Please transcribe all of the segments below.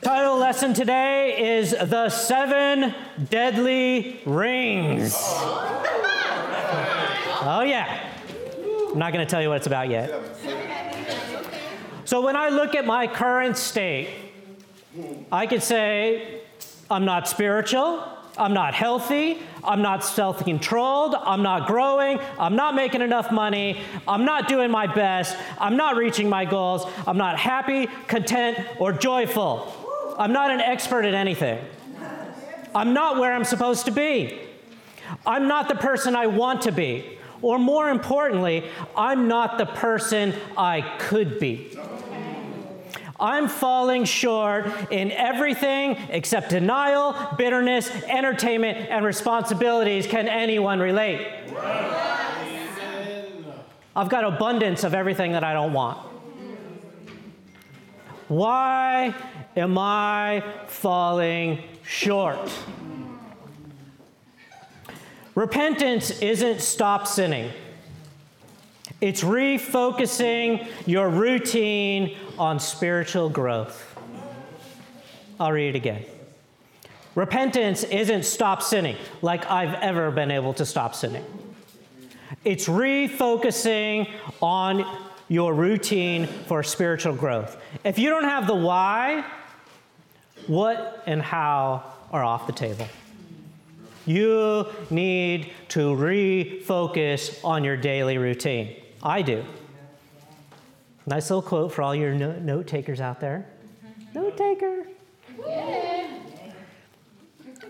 Title lesson today is The Seven Deadly Rings. Oh, yeah. I'm not going to tell you what it's about yet. So, when I look at my current state, I could say I'm not spiritual, I'm not healthy, I'm not self controlled, I'm not growing, I'm not making enough money, I'm not doing my best, I'm not reaching my goals, I'm not happy, content, or joyful. I'm not an expert at anything. I'm not where I'm supposed to be. I'm not the person I want to be. Or more importantly, I'm not the person I could be. I'm falling short in everything except denial, bitterness, entertainment, and responsibilities. Can anyone relate? I've got abundance of everything that I don't want. Why am I falling short? Repentance isn't stop sinning. It's refocusing your routine on spiritual growth. I'll read it again. Repentance isn't stop sinning like I've ever been able to stop sinning. It's refocusing on your routine for spiritual growth. If you don't have the why, what and how are off the table. You need to refocus on your daily routine. I do. Nice little quote for all your note takers out there. Note taker.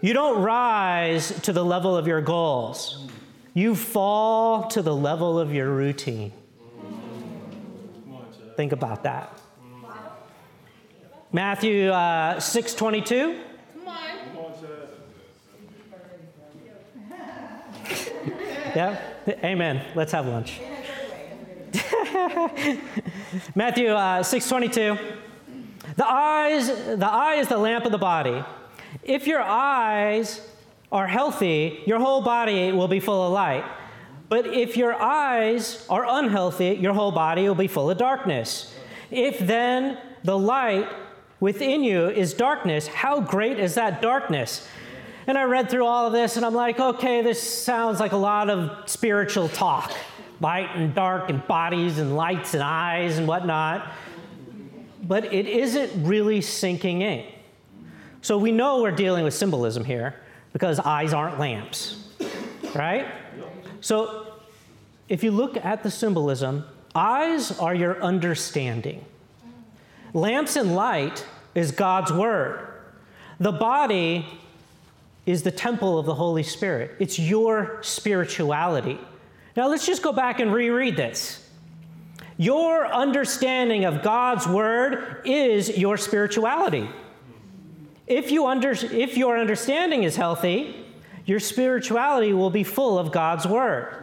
You don't rise to the level of your goals. You fall to the level of your routine. Think about that. Matthew uh, 6:22. yeah? Amen. Let's have lunch. Matthew uh, 6:22. The eyes, the eye is the lamp of the body. If your eyes are healthy, your whole body will be full of light. But if your eyes are unhealthy, your whole body will be full of darkness. If then the light within you is darkness, how great is that darkness? And I read through all of this and I'm like, okay, this sounds like a lot of spiritual talk light and dark and bodies and lights and eyes and whatnot. But it isn't really sinking in. So we know we're dealing with symbolism here because eyes aren't lamps, right? So if you look at the symbolism, eyes are your understanding. Lamps and light is God's word. The body is the temple of the Holy Spirit, it's your spirituality. Now let's just go back and reread this. Your understanding of God's word is your spirituality. If, you under, if your understanding is healthy, your spirituality will be full of God's word.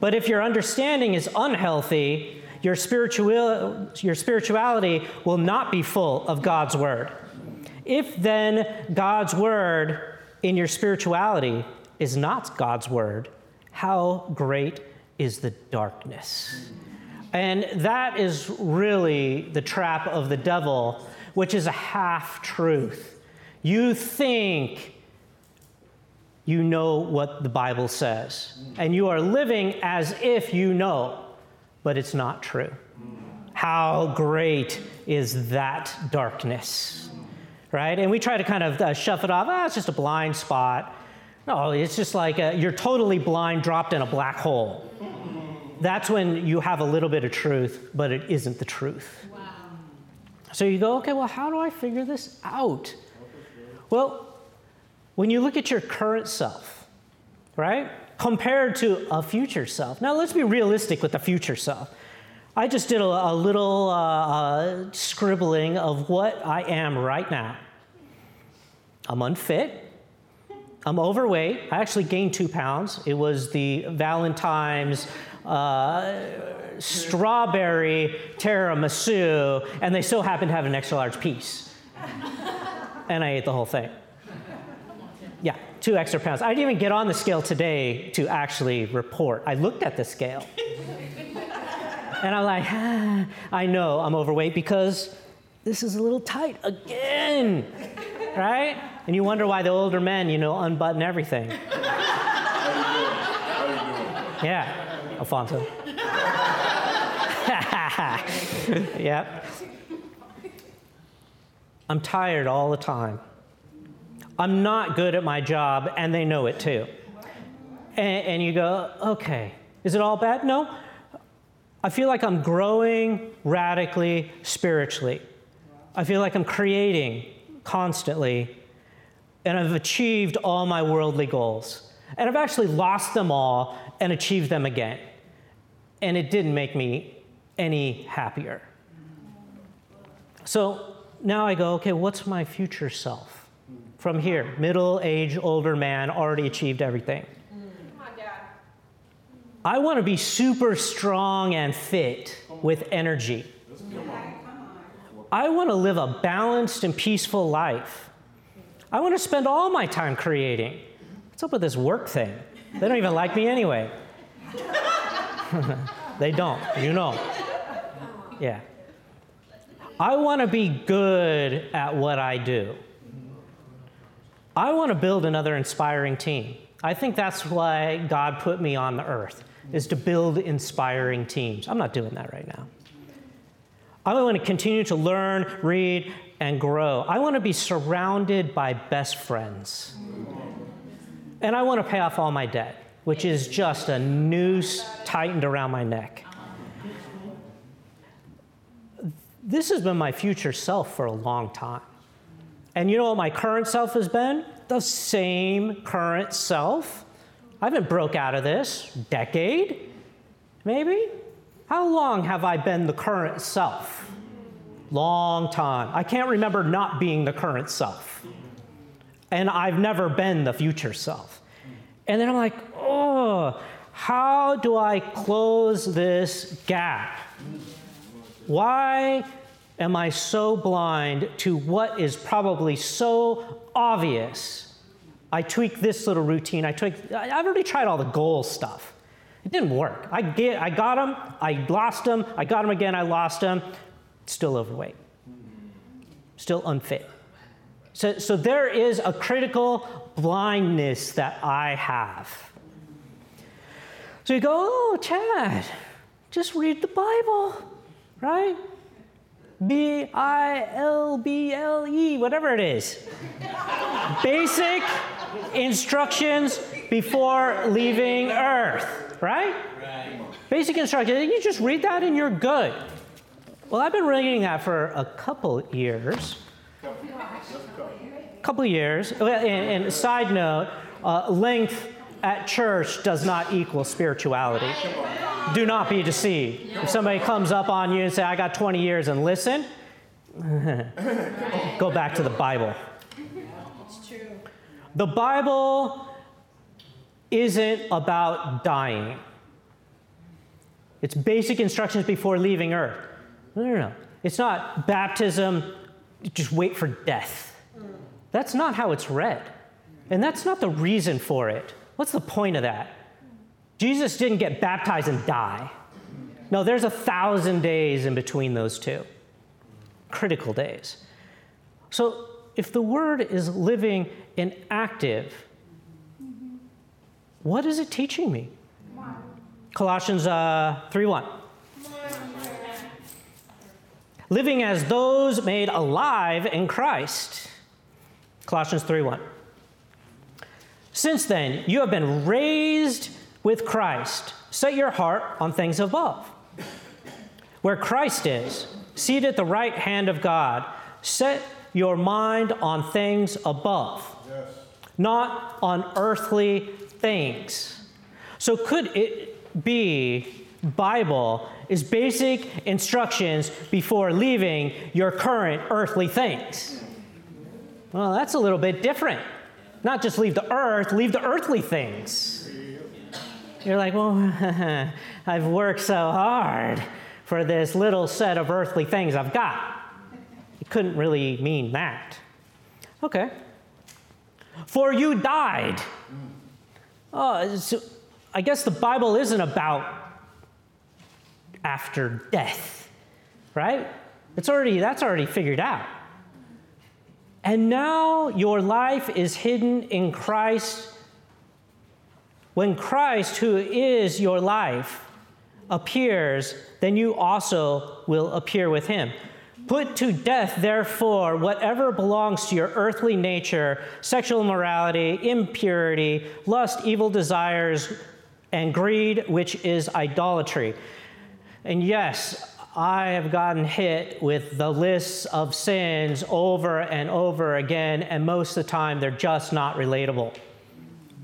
But if your understanding is unhealthy, your, spiritual, your spirituality will not be full of God's word. If then God's word in your spirituality is not God's word, how great is the darkness. And that is really the trap of the devil, which is a half truth. You think you know what the Bible says, and you are living as if you know, but it's not true. How great is that darkness? Right? And we try to kind of uh, shove it off. Ah, it's just a blind spot. No, it's just like a, you're totally blind, dropped in a black hole that's when you have a little bit of truth, but it isn't the truth. Wow. So you go, okay, well, how do I figure this out? Well, when you look at your current self, right, compared to a future self. Now, let's be realistic with the future self. I just did a, a little uh, uh, scribbling of what I am right now. I'm unfit. I'm overweight. I actually gained two pounds. It was the Valentine's uh, strawberry tiramisu, and they so happened to have an extra large piece. and I ate the whole thing. Two extra pounds. I didn't even get on the scale today to actually report. I looked at the scale. and I'm like, ah, I know I'm overweight because this is a little tight again, right? And you wonder why the older men, you know, unbutton everything. Yeah, Alfonso. yep. I'm tired all the time. I'm not good at my job, and they know it too. And, and, you go, okay, is it all bad? No. I feel like I'm growing radically spiritually. I feel like I'm creating constantly, and I've achieved all my worldly goals. And I've actually lost them all and achieved them again. And it didn't make me any happier. So now I go, okay, what's my future self? From here, middle aged, older man, already achieved everything. I want to be super strong and fit with energy. I want to live a balanced and peaceful life. I want to spend all my time creating. What's up with this work thing? They don't even like me anyway. they don't, you know. Yeah. I want to be good at what I do. I want to build another inspiring team. I think that's why God put me on the earth, is to build inspiring teams. I'm not doing that right now. I want to continue to learn, read, and grow. I want to be surrounded by best friends. And I want to pay off all my debt, which is just a noose tightened around my neck. This has been my future self for a long time. And you know what my current self has been? The same current self. I haven't broke out of this decade, maybe. How long have I been the current self? Long time. I can't remember not being the current self. And I've never been the future self. And then I'm like, oh, how do I close this gap? Why am I so blind to what is probably so obvious? I tweak this little routine. I tweak, I've already tried all the goal stuff. It didn't work. I, get, I got them, I lost them, I got them again, I lost them. Still overweight, still unfit. So, so there is a critical blindness that I have. So you go, oh, Chad, just read the Bible, right? B I L B L E, whatever it is. Basic instructions before leaving Earth, right? right? Basic instructions. You just read that and you're good. Well, I've been reading that for a couple years. Couple years. And, and side note, uh, length at church does not equal spirituality. Do not be deceived. If somebody comes up on you and say, "I got 20 years," and listen, go back to the Bible. The Bible isn't about dying. It's basic instructions before leaving earth. No, no, no. It's not baptism, just wait for death. That's not how it's read. And that's not the reason for it. What's the point of that? Jesus didn't get baptized and die. No, there's a thousand days in between those two critical days. So if the word is living and active, what is it teaching me? Colossians uh, 3 1. Living as those made alive in Christ. Colossians 3 1. Since then, you have been raised with Christ. Set your heart on things above, where Christ is, seated at the right hand of God. Set your mind on things above, yes. not on earthly things. So, could it be Bible is basic instructions before leaving your current earthly things? Well, that's a little bit different. Not just leave the earth, leave the earthly things. You're like, well, I've worked so hard for this little set of earthly things I've got. It couldn't really mean that. Okay. For you died. Oh, so I guess the Bible isn't about after death, right? It's already, that's already figured out. And now your life is hidden in Christ. When Christ, who is your life, appears, then you also will appear with him. Put to death, therefore, whatever belongs to your earthly nature sexual immorality, impurity, lust, evil desires, and greed, which is idolatry. And yes, I have gotten hit with the lists of sins over and over again, and most of the time they're just not relatable.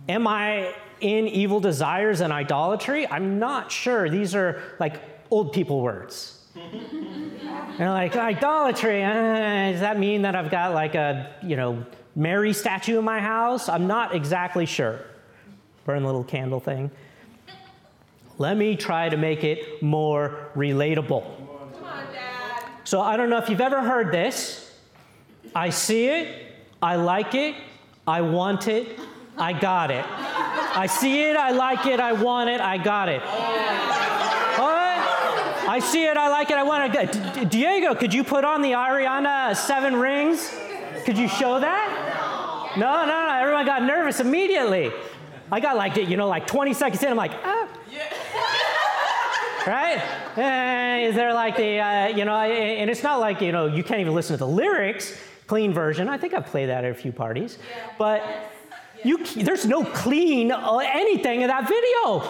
Am I in evil desires and idolatry? I'm not sure. These are like old people words. and like idolatry, uh, does that mean that I've got like a, you know, Mary statue in my house? I'm not exactly sure. Burn the little candle thing. Let me try to make it more relatable. Come on, Dad. So I don't know if you've ever heard this. I see it, I like it, I want it, I got it. I see it, I like it, I want it, I got it. What? I see it, I like it, I want it. Diego, could you put on the Ariana seven rings? Could you show that? No, no, no. Everyone got nervous immediately. I got like, you know, like 20 seconds in, I'm like, ah right? And is there like the, uh, you know, and it's not like, you know, you can't even listen to the lyrics, clean version. I think I've played that at a few parties. But you, there's no clean uh, anything in that video.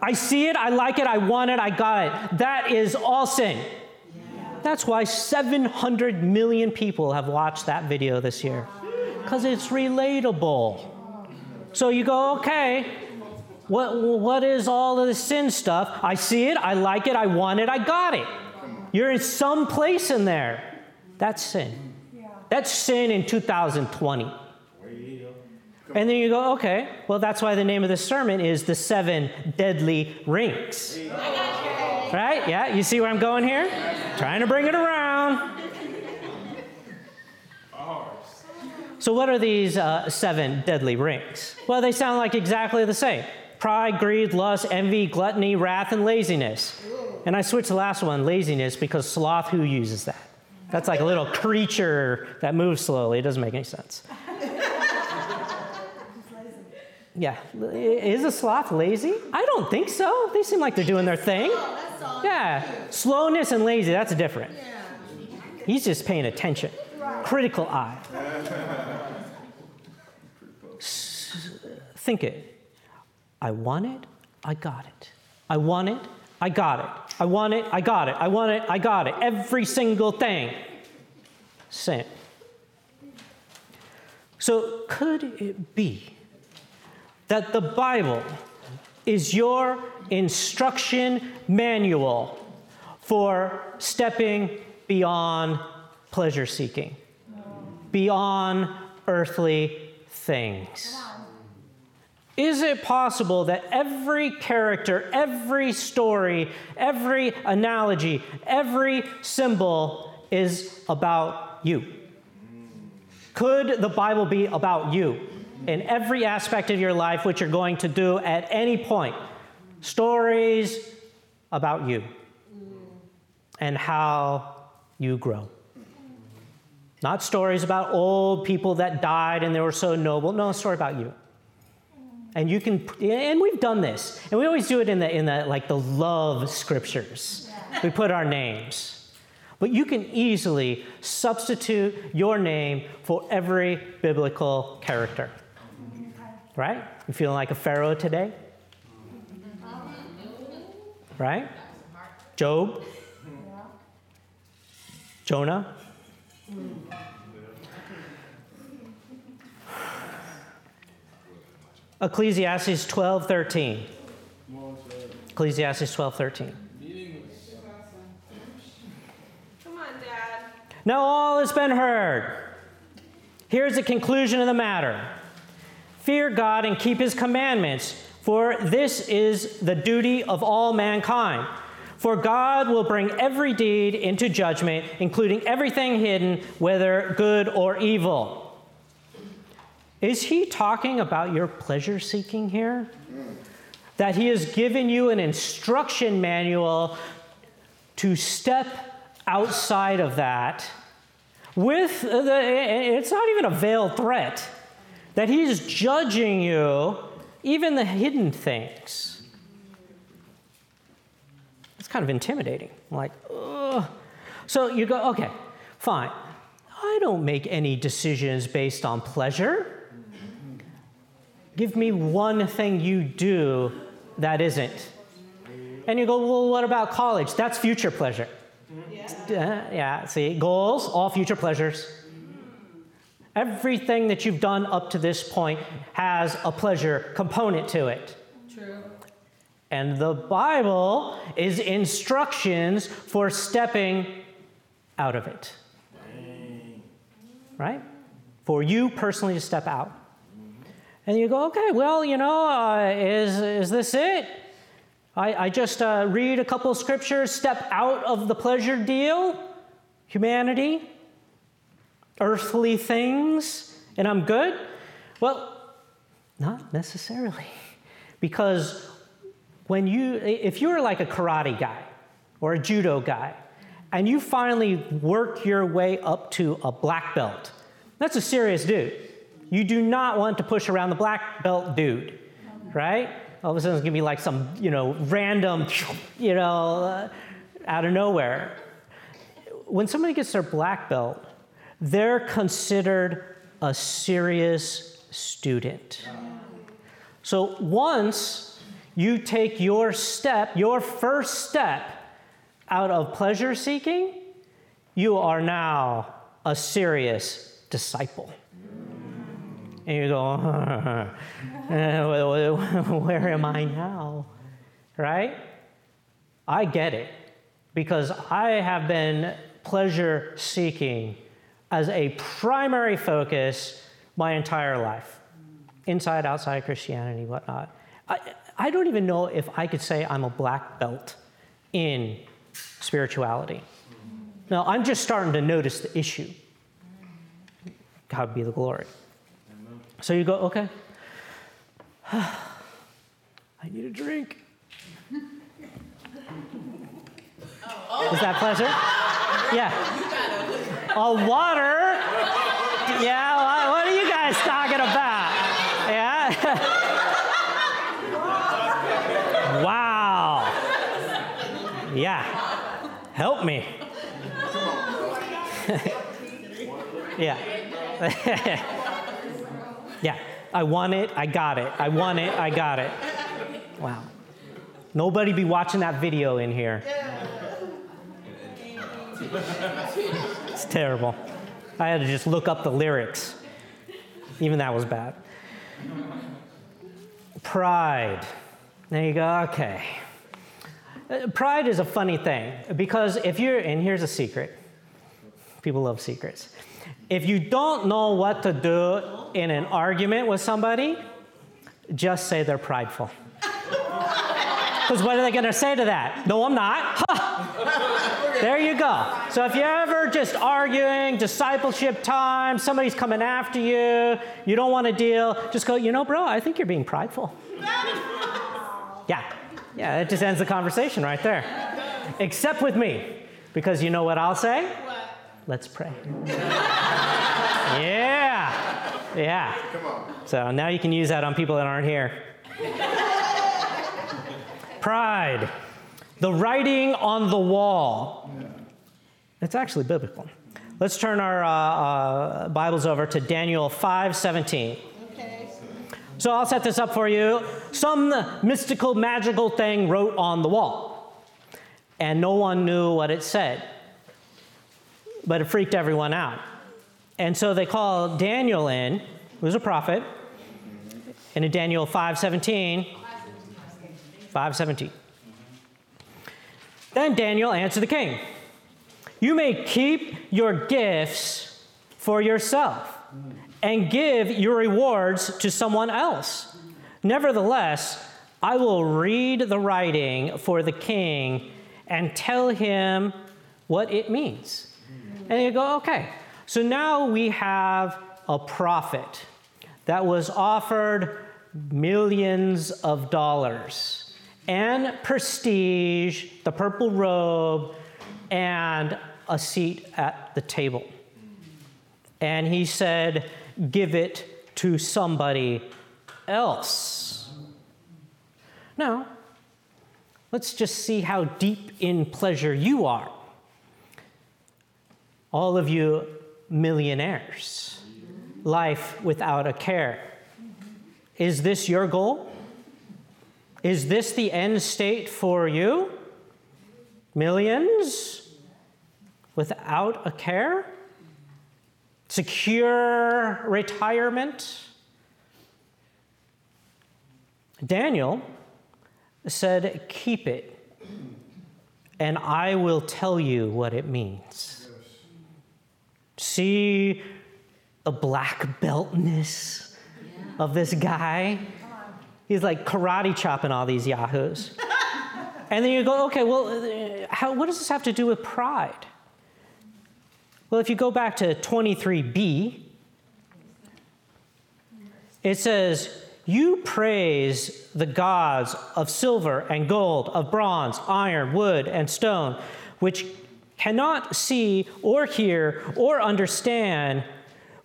I see it, I like it, I want it, I got it. That is all sin. That's why 700 million people have watched that video this year. Because it's relatable. So you go, okay, what, what is all of the sin stuff? I see it, I like it, I want it, I got it. You're in some place in there. That's sin. That's sin in 2020. And then you go, okay, well, that's why the name of the sermon is The Seven Deadly Rings. Right? Yeah, you see where I'm going here? Trying to bring it around. So, what are these uh, seven deadly rings? Well, they sound like exactly the same pride, greed, lust, envy, gluttony, wrath, and laziness. And I switched the last one, laziness, because sloth, who uses that? That's like a little creature that moves slowly. It doesn't make any sense. Yeah. Is a sloth lazy? I don't think so. They seem like they're doing their thing. Yeah. Slowness and lazy, that's different. He's just paying attention. Critical eye. Think it. I want it, I got it. I want it, I got it. I want it, I got it. I want it, I got it. Every single thing. Sin. So, could it be that the Bible is your instruction manual for stepping beyond pleasure seeking, beyond earthly things? Is it possible that every character, every story, every analogy, every symbol is about you? Could the Bible be about you in every aspect of your life, which you're going to do at any point? Stories about you and how you grow. Not stories about old people that died and they were so noble. No, a story about you. And you can, and we've done this, and we always do it in the in the like the love scriptures. We put our names, but you can easily substitute your name for every biblical character. Right? You feeling like a Pharaoh today? Right? Job? Jonah? Ecclesiastes 12 13. Ecclesiastes 12 13. Come on, Dad. Now all has been heard. Here's the conclusion of the matter Fear God and keep his commandments, for this is the duty of all mankind. For God will bring every deed into judgment, including everything hidden, whether good or evil. Is he talking about your pleasure seeking here? That he has given you an instruction manual to step outside of that with the, it's not even a veiled threat, that he's judging you, even the hidden things. It's kind of intimidating. Like, ugh. So you go, okay, fine. I don't make any decisions based on pleasure. Give me one thing you do that isn't. And you go, well, what about college? That's future pleasure. Yeah, uh, yeah see, goals, all future pleasures. Everything that you've done up to this point has a pleasure component to it. True. And the Bible is instructions for stepping out of it. Right? For you personally to step out. And you go, okay, well, you know, uh, is, is this it? I, I just uh, read a couple scriptures, step out of the pleasure deal, humanity, earthly things, and I'm good? Well, not necessarily. Because when you, if you're like a karate guy or a judo guy, and you finally work your way up to a black belt, that's a serious dude. You do not want to push around the black belt dude, right? All of a sudden, it's gonna be like some, you know, random, you know, uh, out of nowhere. When somebody gets their black belt, they're considered a serious student. So once you take your step, your first step out of pleasure seeking, you are now a serious disciple and you go, where am I now? Right? I get it because I have been pleasure seeking as a primary focus my entire life, inside, outside Christianity, whatnot. I, I don't even know if I could say I'm a black belt in spirituality. Now, I'm just starting to notice the issue. God be the glory. So you go, okay. I need a drink. Is that pleasure? Yeah. A water? Yeah, what are you guys talking about? Yeah? wow. Yeah. Help me. yeah. Yeah, I want it, I got it. I want it, I got it. Wow. Nobody be watching that video in here. It's terrible. I had to just look up the lyrics. Even that was bad. Pride. There you go, okay. Uh, pride is a funny thing because if you're, and here's a secret people love secrets. If you don't know what to do in an argument with somebody, just say they're prideful. Because what are they going to say to that? No, I'm not. there you go. So if you're ever just arguing, discipleship time, somebody's coming after you, you don't want to deal, just go, you know, bro, I think you're being prideful. yeah. Yeah, it just ends the conversation right there. Except with me, because you know what I'll say? Let's pray. Yeah. Yeah. Come on. So now you can use that on people that aren't here. Pride. The writing on the wall. It's actually biblical. Let's turn our uh, uh, Bibles over to Daniel 5:17. Okay. So I'll set this up for you. Some mystical, magical thing wrote on the wall, and no one knew what it said but it freaked everyone out. And so they call Daniel in, who's a prophet, and in Daniel 5:17, 5:17. Then Daniel answered the king, "You may keep your gifts for yourself and give your rewards to someone else. Nevertheless, I will read the writing for the king and tell him what it means." And you go, okay. So now we have a prophet that was offered millions of dollars and prestige, the purple robe, and a seat at the table. And he said, Give it to somebody else. Now, let's just see how deep in pleasure you are. All of you millionaires, life without a care. Is this your goal? Is this the end state for you? Millions without a care? Secure retirement? Daniel said, Keep it, and I will tell you what it means. See the black beltness of this guy? He's like karate chopping all these yahoos. and then you go, okay, well, uh, how, what does this have to do with pride? Well, if you go back to 23b, it says, You praise the gods of silver and gold, of bronze, iron, wood, and stone, which cannot see or hear or understand,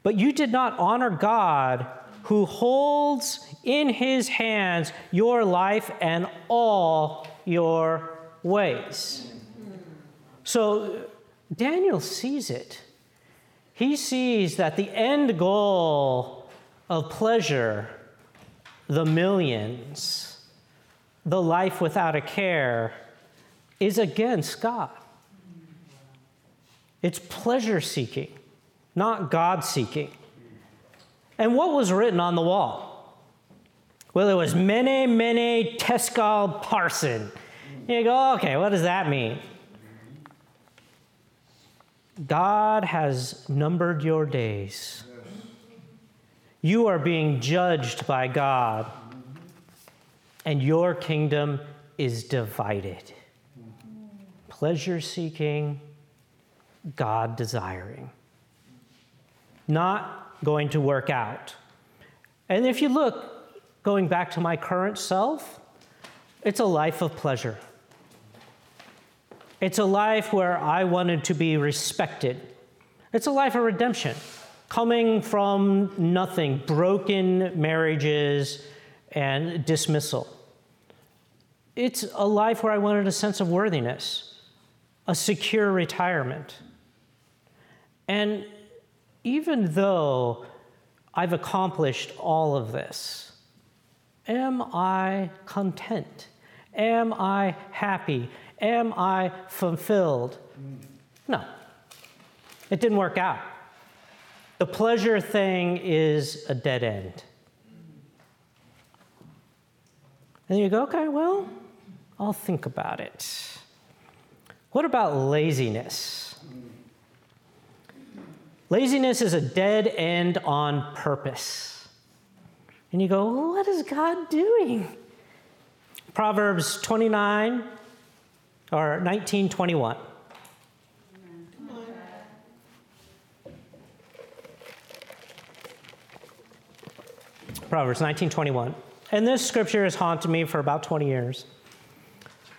but you did not honor God who holds in his hands your life and all your ways. So Daniel sees it. He sees that the end goal of pleasure, the millions, the life without a care, is against God. It's pleasure seeking, not God seeking. And what was written on the wall? Well, it was Mene, Mene, Tekel, Parsin. You go, okay, what does that mean? God has numbered your days. You are being judged by God, and your kingdom is divided. Pleasure seeking, God desiring. Not going to work out. And if you look, going back to my current self, it's a life of pleasure. It's a life where I wanted to be respected. It's a life of redemption, coming from nothing, broken marriages and dismissal. It's a life where I wanted a sense of worthiness, a secure retirement. And even though I've accomplished all of this, am I content? Am I happy? Am I fulfilled? No, it didn't work out. The pleasure thing is a dead end. And you go, okay, well, I'll think about it. What about laziness? Laziness is a dead end on purpose. And you go, what is God doing? Proverbs 29 or 1921. Proverbs 19:21. And this scripture has haunted me for about 20 years.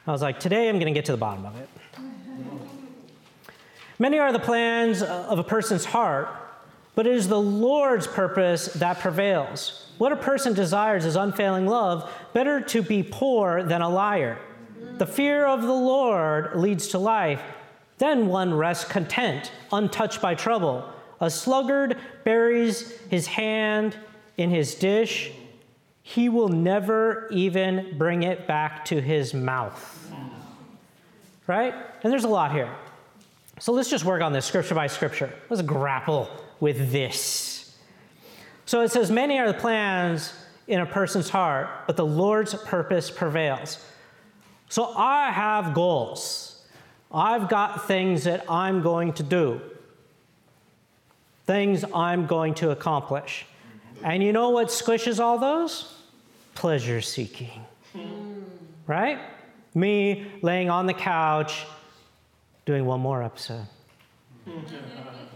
I was like, today I'm going to get to the bottom of it. Many are the plans of a person's heart, but it is the Lord's purpose that prevails. What a person desires is unfailing love, better to be poor than a liar. The fear of the Lord leads to life. Then one rests content, untouched by trouble. A sluggard buries his hand in his dish, he will never even bring it back to his mouth. Right? And there's a lot here. So let's just work on this scripture by scripture. Let's grapple with this. So it says, Many are the plans in a person's heart, but the Lord's purpose prevails. So I have goals. I've got things that I'm going to do, things I'm going to accomplish. And you know what squishes all those? Pleasure seeking. Right? Me laying on the couch doing one more episode.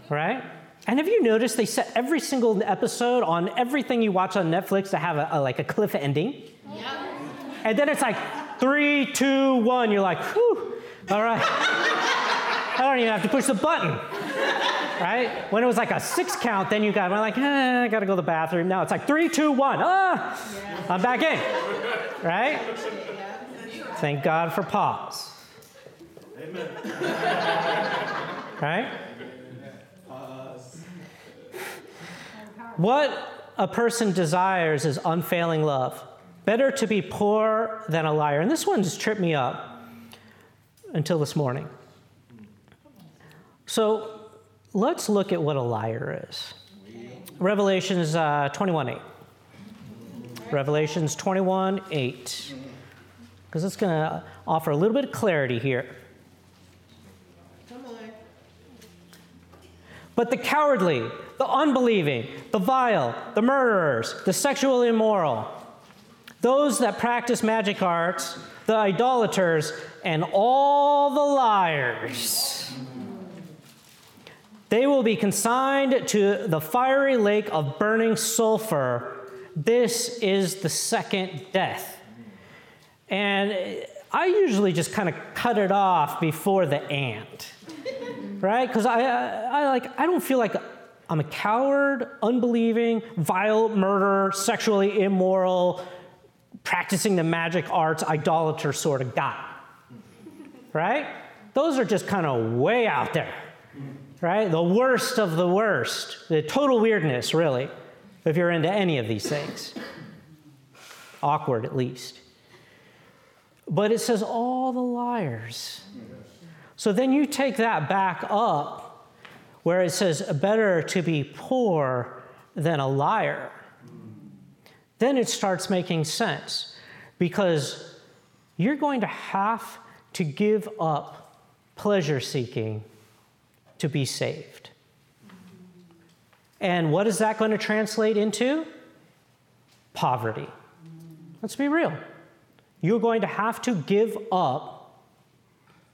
right? And have you noticed they set every single episode on everything you watch on Netflix to have a, a like a cliff ending? Yeah. And then it's like three, two, one. You're like, whew, all right. I don't even have to push the button. Right? When it was like a six count, then you got, I'm like, eh, I gotta go to the bathroom. Now it's like three, two, one. Ah, I'm back in. Right? Thank God for pause. Right? What a person desires is unfailing love. Better to be poor than a liar. And this one just tripped me up until this morning. So let's look at what a liar is. Revelations uh, 21 8. Revelations 21 8. Because it's going to offer a little bit of clarity here. But the cowardly, the unbelieving, the vile, the murderers, the sexually immoral, those that practice magic arts, the idolaters, and all the liars. They will be consigned to the fiery lake of burning sulfur. This is the second death. And I usually just kind of cut it off before the and, right? Because I, I, I, like I don't feel like I'm a coward, unbelieving, vile, murderer, sexually immoral, practicing the magic arts, idolater sort of guy, right? Those are just kind of way out there, right? The worst of the worst, the total weirdness, really, if you're into any of these things. Awkward, at least. But it says all the liars. So then you take that back up where it says better to be poor than a liar. Then it starts making sense because you're going to have to give up pleasure seeking to be saved. And what is that going to translate into? Poverty. Let's be real you're going to have to give up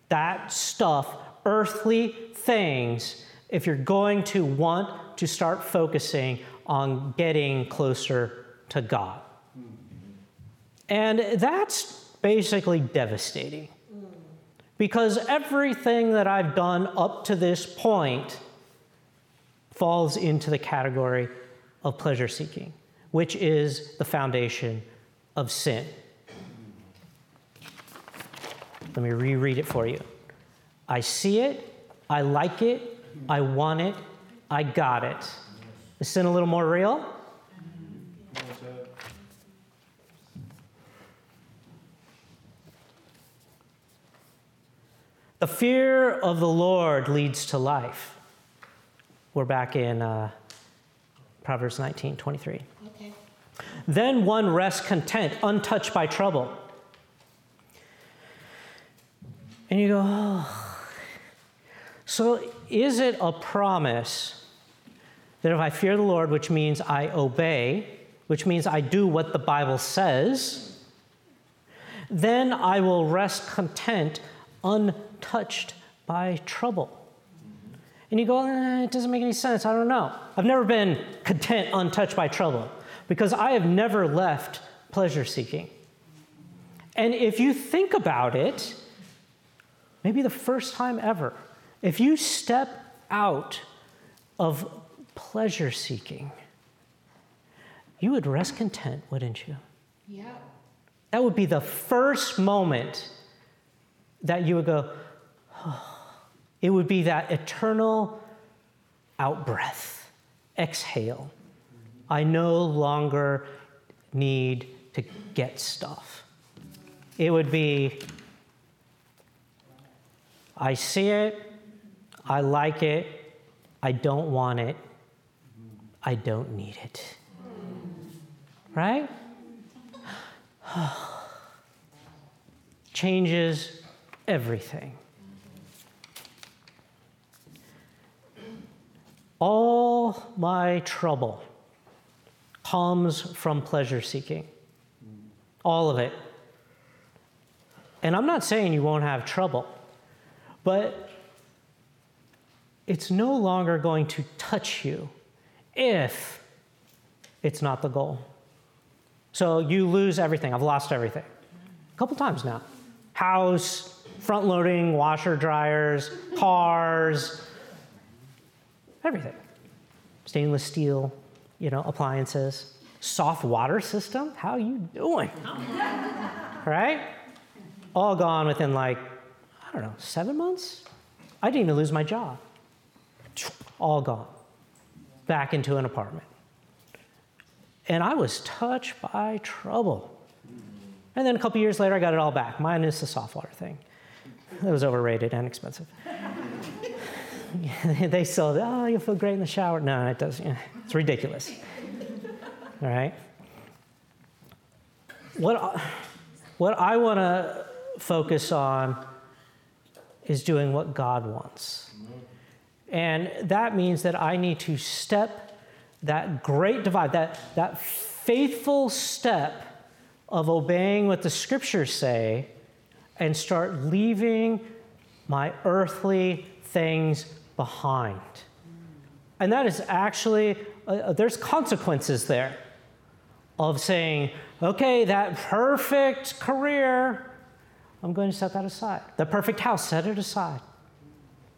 that stuff, earthly things, if you're going to want to start focusing on getting closer to God. And that's basically devastating. Because everything that I've done up to this point falls into the category of pleasure seeking, which is the foundation of sin. Let me reread it for you. I see it, I like it, I want it, I got it. Is sin a little more real? The fear of the Lord leads to life. We're back in uh, Proverbs 19 23. Okay. Then one rests content, untouched by trouble. And you go, oh. So is it a promise that if I fear the Lord, which means I obey, which means I do what the Bible says, then I will rest content, untouched by trouble? And you go, eh, it doesn't make any sense. I don't know. I've never been content, untouched by trouble because I have never left pleasure seeking. And if you think about it, maybe the first time ever, if you step out of pleasure seeking, you would rest content, wouldn't you? Yeah. That would be the first moment that you would go, oh. It would be that eternal outbreath, exhale. I no longer need to get stuff. It would be I see it, I like it, I don't want it, I don't need it. Right? Changes everything. All my trouble comes from pleasure seeking. All of it. And I'm not saying you won't have trouble. But it's no longer going to touch you if it's not the goal. So you lose everything. I've lost everything. A couple times now. House, front loading washer dryers, cars, everything. Stainless steel, you know, appliances, soft water system. How are you doing? right? All gone within like, don't know, seven months? I didn't even lose my job. All gone. Back into an apartment. And I was touched by trouble. And then a couple years later, I got it all back, minus the soft water thing. It was overrated and expensive. they still, oh, you'll feel great in the shower. No, it doesn't. It's ridiculous. All right? What, what I want to focus on is doing what God wants. And that means that I need to step that great divide, that, that faithful step of obeying what the scriptures say and start leaving my earthly things behind. And that is actually, uh, there's consequences there of saying, okay, that perfect career, I'm going to set that aside. The perfect house, set it aside.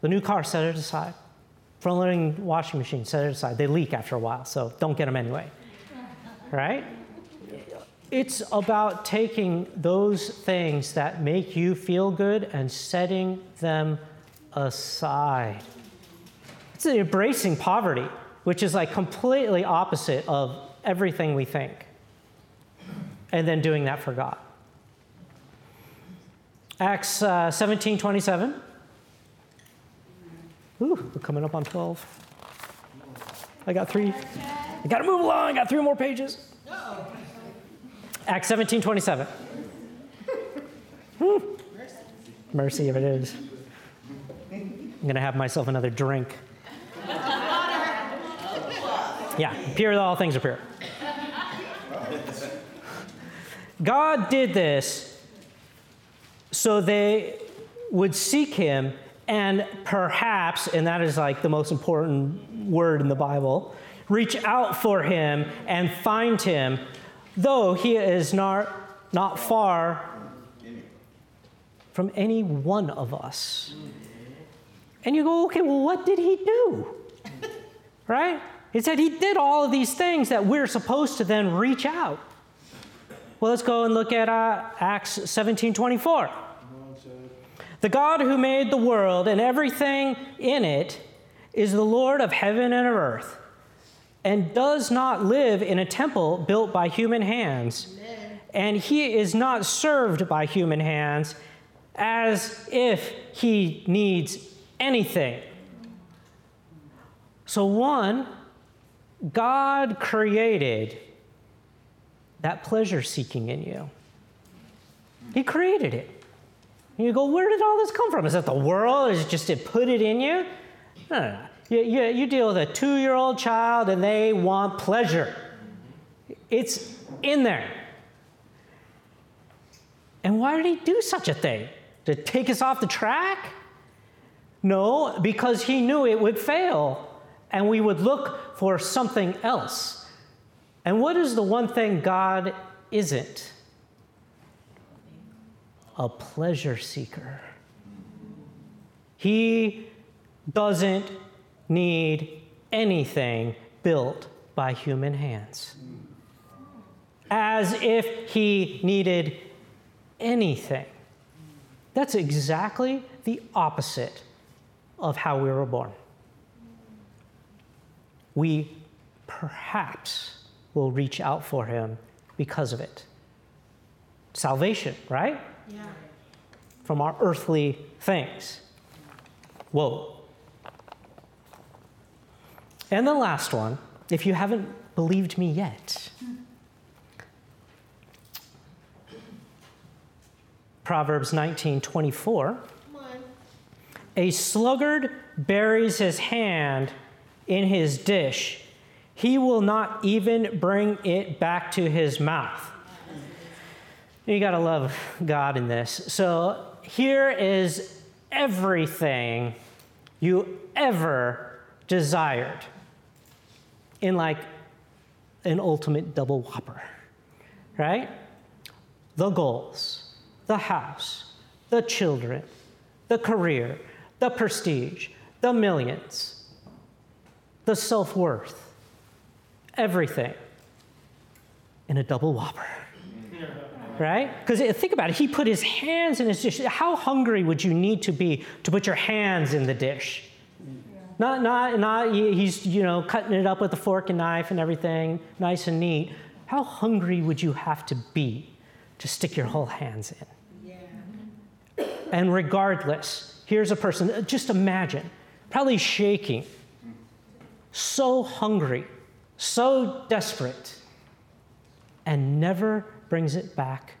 The new car, set it aside. Front loading washing machine, set it aside. They leak after a while, so don't get them anyway. Right? It's about taking those things that make you feel good and setting them aside. It's embracing poverty, which is like completely opposite of everything we think, and then doing that for God. Acts uh, 17 27. Ooh, we're coming up on 12. I got three. I got to move along. I got three more pages. Acts 17 27. Hmm. Mercy if it is. I'm going to have myself another drink. Yeah, pure, all things are pure. God did this so they would seek him and perhaps, and that is like the most important word in the Bible, reach out for him and find him, though he is not, not far from any one of us. And you go, okay, well, what did he do? right? He said he did all of these things that we're supposed to then reach out. Well, let's go and look at uh, Acts 17 24. The God who made the world and everything in it is the Lord of heaven and of earth, and does not live in a temple built by human hands. Amen. And he is not served by human hands as if he needs anything. So, one, God created that pleasure seeking in you. He created it. You go, where did all this come from? Is that the world? Is it just it put it in you? No, no, no. You, you, you deal with a two year old child and they want pleasure. It's in there. And why did he do such a thing? To take us off the track? No, because he knew it would fail and we would look for something else. And what is the one thing God isn't? A pleasure seeker. He doesn't need anything built by human hands. As if he needed anything. That's exactly the opposite of how we were born we perhaps will reach out for him because of it. Salvation, right? Yeah. From our earthly things. Whoa. And the last one, if you haven't believed me yet. Proverbs 19 24. A sluggard buries his hand in his dish, he will not even bring it back to his mouth. You got to love God in this. So here is everything you ever desired in like an ultimate double whopper, right? The goals, the house, the children, the career, the prestige, the millions, the self worth, everything in a double whopper. Right? Because think about it, he put his hands in his dish. How hungry would you need to be to put your hands in the dish? Not, not, not, he's, you know, cutting it up with a fork and knife and everything, nice and neat. How hungry would you have to be to stick your whole hands in? Yeah. And regardless, here's a person, just imagine, probably shaking, so hungry, so desperate, and never brings it back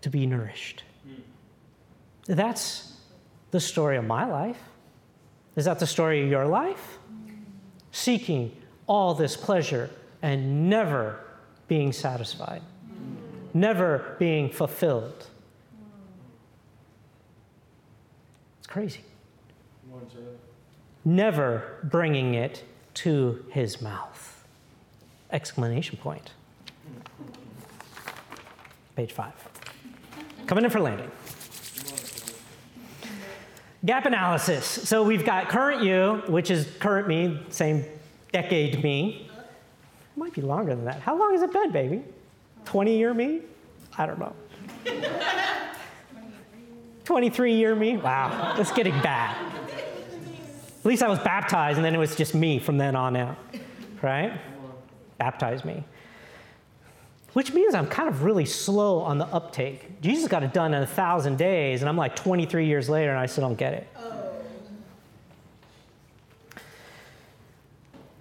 to be nourished. That's the story of my life. Is that the story of your life? Seeking all this pleasure and never being satisfied, never being fulfilled. It's crazy. Never bringing it to his mouth. Exclamation point. Page five. Coming in for landing. Gap analysis. So we've got current you, which is current me, same decade me. It might be longer than that. How long has it been, baby? 20 year me? I don't know. 23 year me? Wow, it's getting bad. At least I was baptized, and then it was just me from then on out, right? Baptize me which means I'm kind of really slow on the uptake. Jesus got it done in a thousand days, and I'm like 23 years later, and I still don't get it. Oh.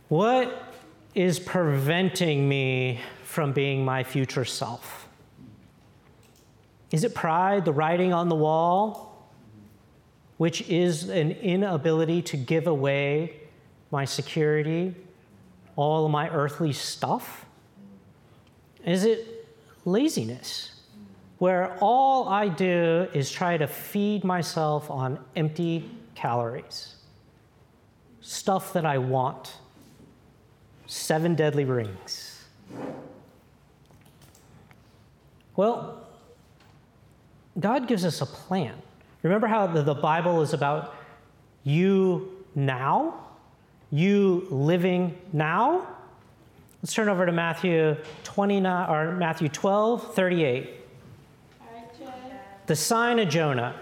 What is preventing me from being my future self? Is it pride, the writing on the wall, which is an inability to give away my security, all of my earthly stuff? Is it laziness? Where all I do is try to feed myself on empty calories, stuff that I want, seven deadly rings. Well, God gives us a plan. Remember how the, the Bible is about you now? You living now? Let's turn over to Matthew 29 or Matthew 12, 38. The sign of Jonah.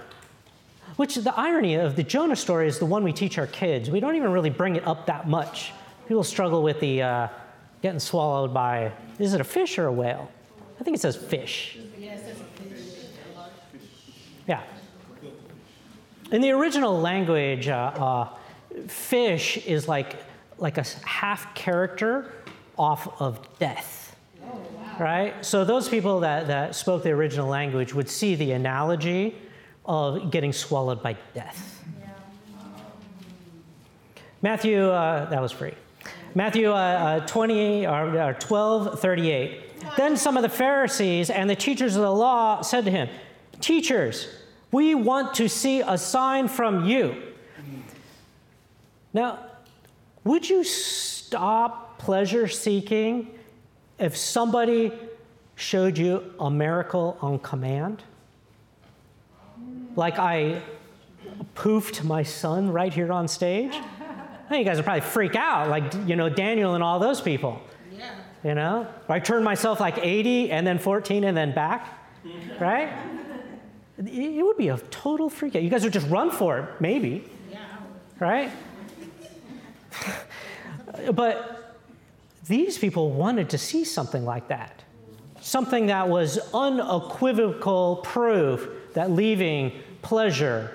Which the irony of the Jonah story is the one we teach our kids. We don't even really bring it up that much. People struggle with the uh, getting swallowed by, is it a fish or a whale? I think it says fish. Yeah. In the original language, uh, uh, fish is like, like a half character off of death. Right? So, those people that, that spoke the original language would see the analogy of getting swallowed by death. Yeah. Matthew, uh, that was free. Matthew uh, uh, 20 or, or 12, 38. Then some of the Pharisees and the teachers of the law said to him, Teachers, we want to see a sign from you. Now, would you stop pleasure seeking if somebody showed you a miracle on command? Like I poofed my son right here on stage? you guys would probably freak out, like, you know, Daniel and all those people. Yeah. You know? Or I turned myself like 80 and then 14 and then back, right? It would be a total freak out. You guys would just run for it, maybe. Yeah. Right? but these people wanted to see something like that. Something that was unequivocal proof that leaving pleasure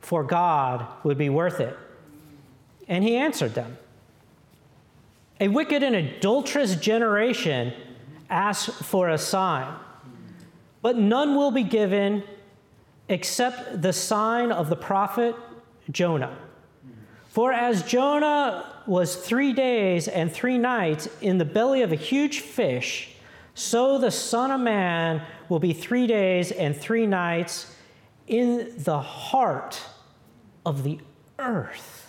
for God would be worth it. And he answered them A wicked and adulterous generation asks for a sign, but none will be given except the sign of the prophet Jonah. For as Jonah was three days and three nights in the belly of a huge fish, so the Son of Man will be three days and three nights in the heart of the earth.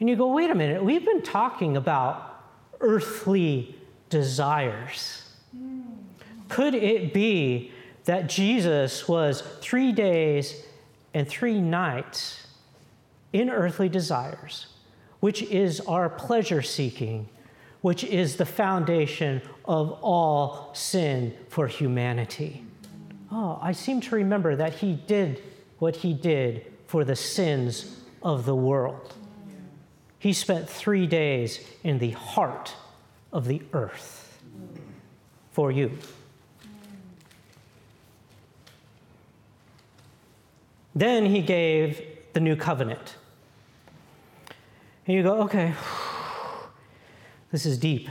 And you go, wait a minute, we've been talking about earthly desires. Could it be that Jesus was three days and three nights in earthly desires, which is our pleasure seeking, which is the foundation of all sin for humanity. Oh, I seem to remember that he did what he did for the sins of the world. He spent three days in the heart of the earth for you. Then he gave the new covenant. And you go, okay, this is deep.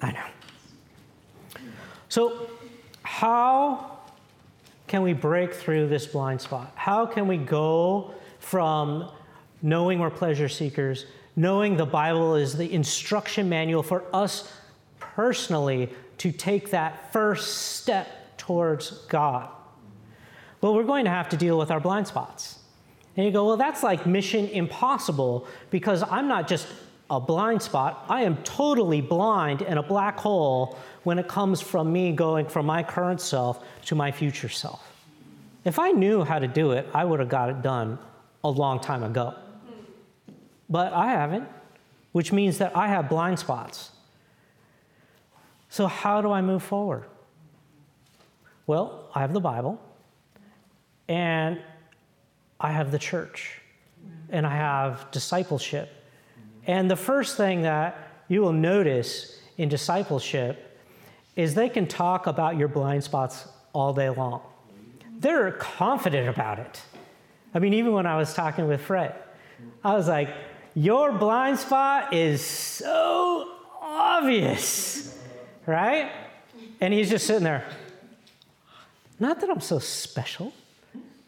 I know. So, how can we break through this blind spot? How can we go from knowing we're pleasure seekers, knowing the Bible is the instruction manual for us personally to take that first step towards God? Well, we're going to have to deal with our blind spots. And you go, well, that's like mission impossible because I'm not just a blind spot. I am totally blind and a black hole when it comes from me going from my current self to my future self. If I knew how to do it, I would have got it done a long time ago. But I haven't, which means that I have blind spots. So, how do I move forward? Well, I have the Bible, and I have the church, and I have discipleship and the first thing that you will notice in discipleship is they can talk about your blind spots all day long. They're confident about it. I mean, even when I was talking with Fred, I was like, Your blind spot is so obvious, right? And he's just sitting there. Not that I'm so special,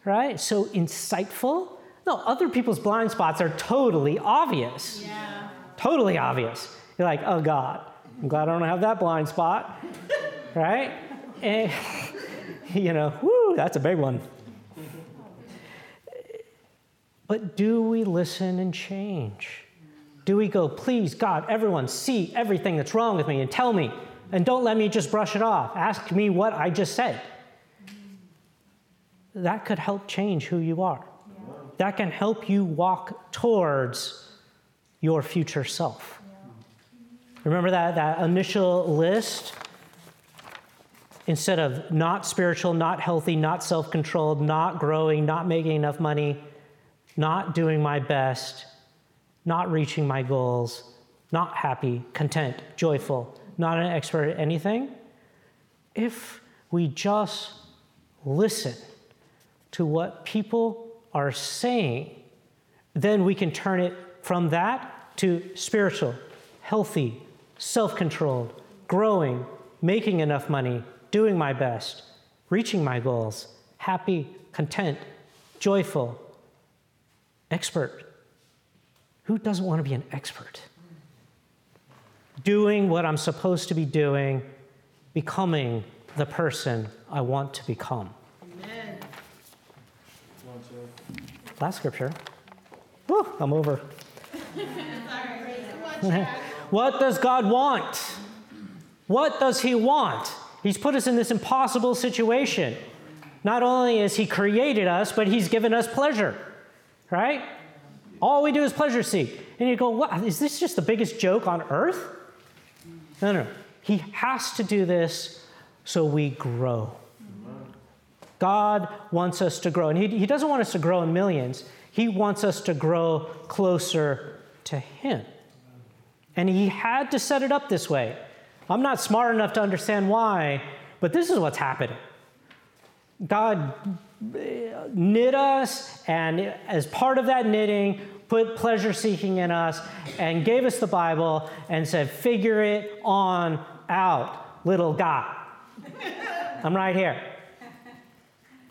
right? So insightful. No, other people's blind spots are totally obvious. Yeah. Totally obvious. You're like, oh God, I'm glad I don't have that blind spot, right? And, you know, whoo, that's a big one. But do we listen and change? Do we go, please, God, everyone, see everything that's wrong with me and tell me, and don't let me just brush it off. Ask me what I just said. That could help change who you are that can help you walk towards your future self. Remember that, that initial list? Instead of not spiritual, not healthy, not self controlled, not growing, not making enough money, not doing my best, not reaching my goals, not happy, content, joyful, not an expert at anything. If we just listen to what people are saying, then we can turn it from that to spiritual, healthy, self controlled, growing, making enough money, doing my best, reaching my goals, happy, content, joyful, expert. Who doesn't want to be an expert? Doing what I'm supposed to be doing, becoming the person I want to become. Last scripture. Whew, I'm over. what does God want? What does He want? He's put us in this impossible situation. Not only has He created us, but He's given us pleasure, right? All we do is pleasure seek. And you go, what? Is this just the biggest joke on earth? No, no. He has to do this so we grow. God wants us to grow. And he, he doesn't want us to grow in millions, He wants us to grow closer to Him. And He had to set it up this way. I'm not smart enough to understand why, but this is what's happening. God eh, knit us, and as part of that knitting, put pleasure seeking in us and gave us the Bible and said, Figure it on out, little guy. I'm right here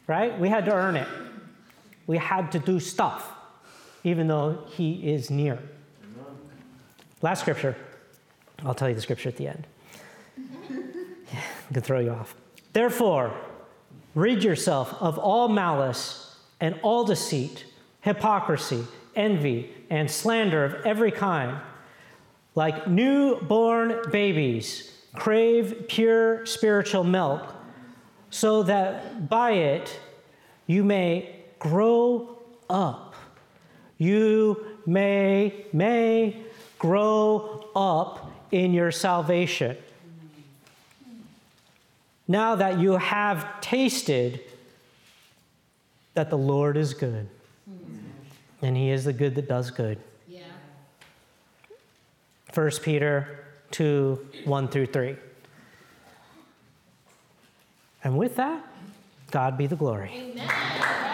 right? We had to earn it. We had to do stuff, even though He is near. Last scripture. I'll tell you the scripture at the end. I can throw you off. Therefore, rid yourself of all malice and all deceit, hypocrisy, envy, and slander of every kind. like newborn babies, crave pure spiritual milk, so that by it you may grow up. You may, may grow up in your salvation. Now that you have tasted that the Lord is good, and He is the good that does good. Yeah. 1 Peter 2 1 through 3. And with that, God be the glory. Amen.